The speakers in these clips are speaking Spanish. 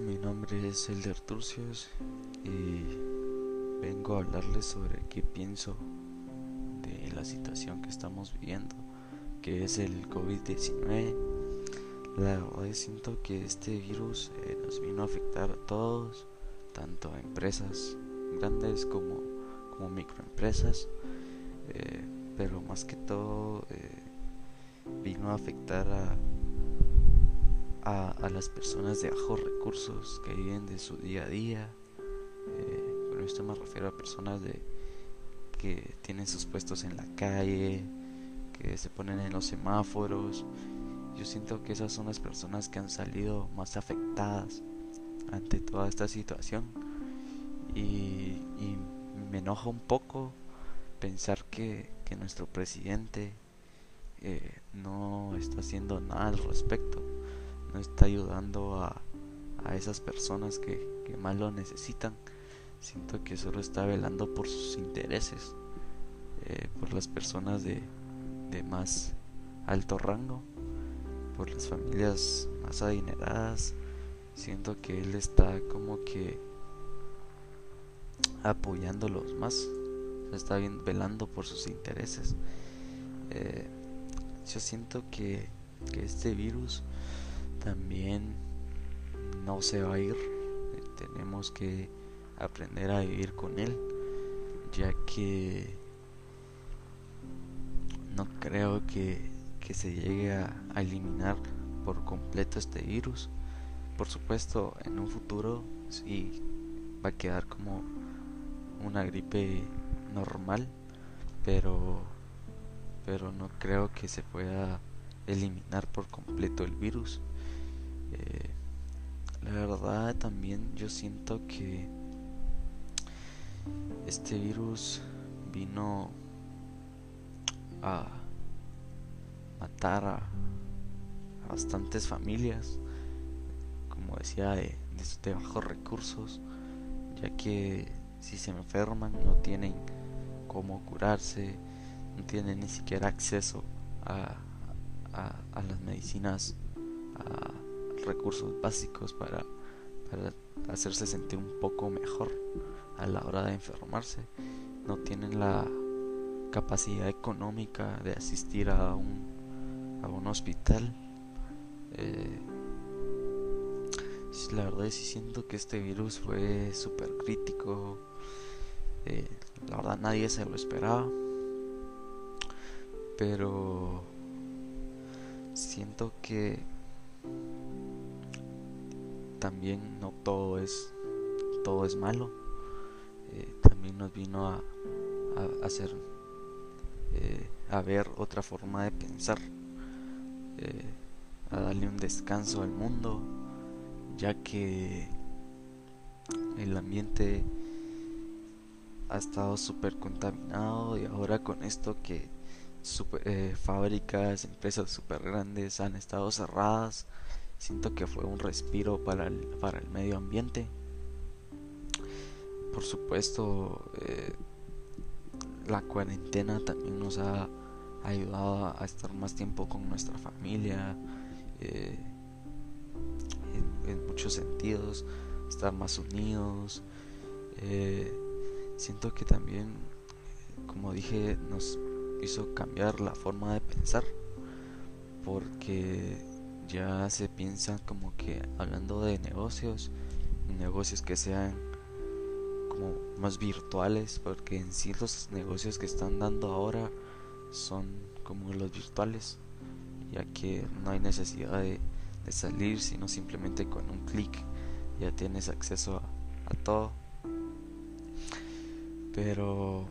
Mi nombre es Elder Turcios y vengo a hablarles sobre qué pienso de la situación que estamos viviendo, que es el COVID-19. La verdad siento que este virus eh, nos vino a afectar a todos, tanto a empresas grandes como, como microempresas, eh, pero más que todo eh, vino a afectar a a, las personas de bajos recursos que viven de su día a día. Eh, con esto me refiero a personas de que tienen sus puestos en la calle, que se ponen en los semáforos. Yo siento que esas son las personas que han salido más afectadas ante toda esta situación. Y, me enoja un poco pensar que, nuestro presidente eh, no está haciendo nada al respecto no está ayudando a, a esas personas que, más lo necesitan. Siento que solo está velando por sus intereses, eh, por las personas de, de más alto rango, por las familias más adineradas. Siento que él está como que apoyándolos más, está bien, velando por sus intereses. Eh, yo siento que, que este virus también no se va a ir. Tenemos que aprender a vivir con él, ya que no creo que, se llegue a, eliminar por completo este virus. Por supuesto, en un futuro sí va a quedar como una gripe normal, pero pero no creo que se pueda eliminar por completo el virus. La verdad también yo siento que este virus vino a matar a, bastantes familias, como decía, de, de, bajos recursos, ya que si se enferman no tienen cómo curarse, no tienen ni siquiera acceso a, a, las medicinas, recursos básicos para, hacerse sentir un poco mejor a la hora de enfermarse. No tienen la capacidad económica de asistir a un, a un hospital. Eh, la verdad que siento que este virus fue súper crítico. Eh, la verdad nadie se lo esperaba. Pero siento que también no todo es todo es malo. Eh, también nos vino a, hacer eh, a ver otra forma de pensar eh, a darle un descanso al mundo ya que el ambiente ha estado súper contaminado y ahora con esto que fábricas empresas súper grandes han estado cerradas Siento que fue un respiro para el, para el medio ambiente. Por supuesto, eh, la cuarentena también nos ha ayudado a estar más tiempo con nuestra familia, eh, en, muchos sentidos, estar más unidos. Eh, siento que también, como dije, nos hizo cambiar la forma de pensar, porque ya se piensa como que hablando de negocios, negocios que sean como más virtuales, porque en sí los negocios que están dando ahora son como los virtuales, ya que no hay necesidad de, salir, sino simplemente con un clic ya tienes acceso a, a todo. Pero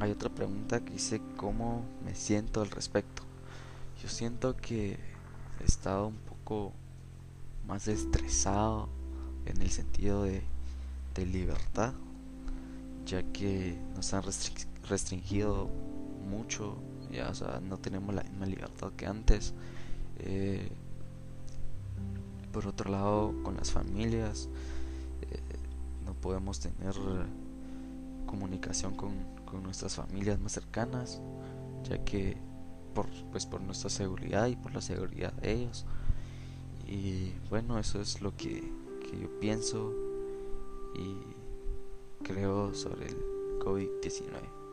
hay otra pregunta que dice cómo me siento al respecto. Yo siento que he estado un poco más estresado en el sentido de, libertad, ya que nos han restringido mucho, ya, o sea, no tenemos la misma libertad que antes. Eh, por otro lado, con las familias, eh, no podemos tener comunicación con, con nuestras familias más cercanas, ya que por, pues por nuestra seguridad y por la seguridad de ellos. Y bueno, eso es lo que, que yo pienso y creo sobre el COVID-19.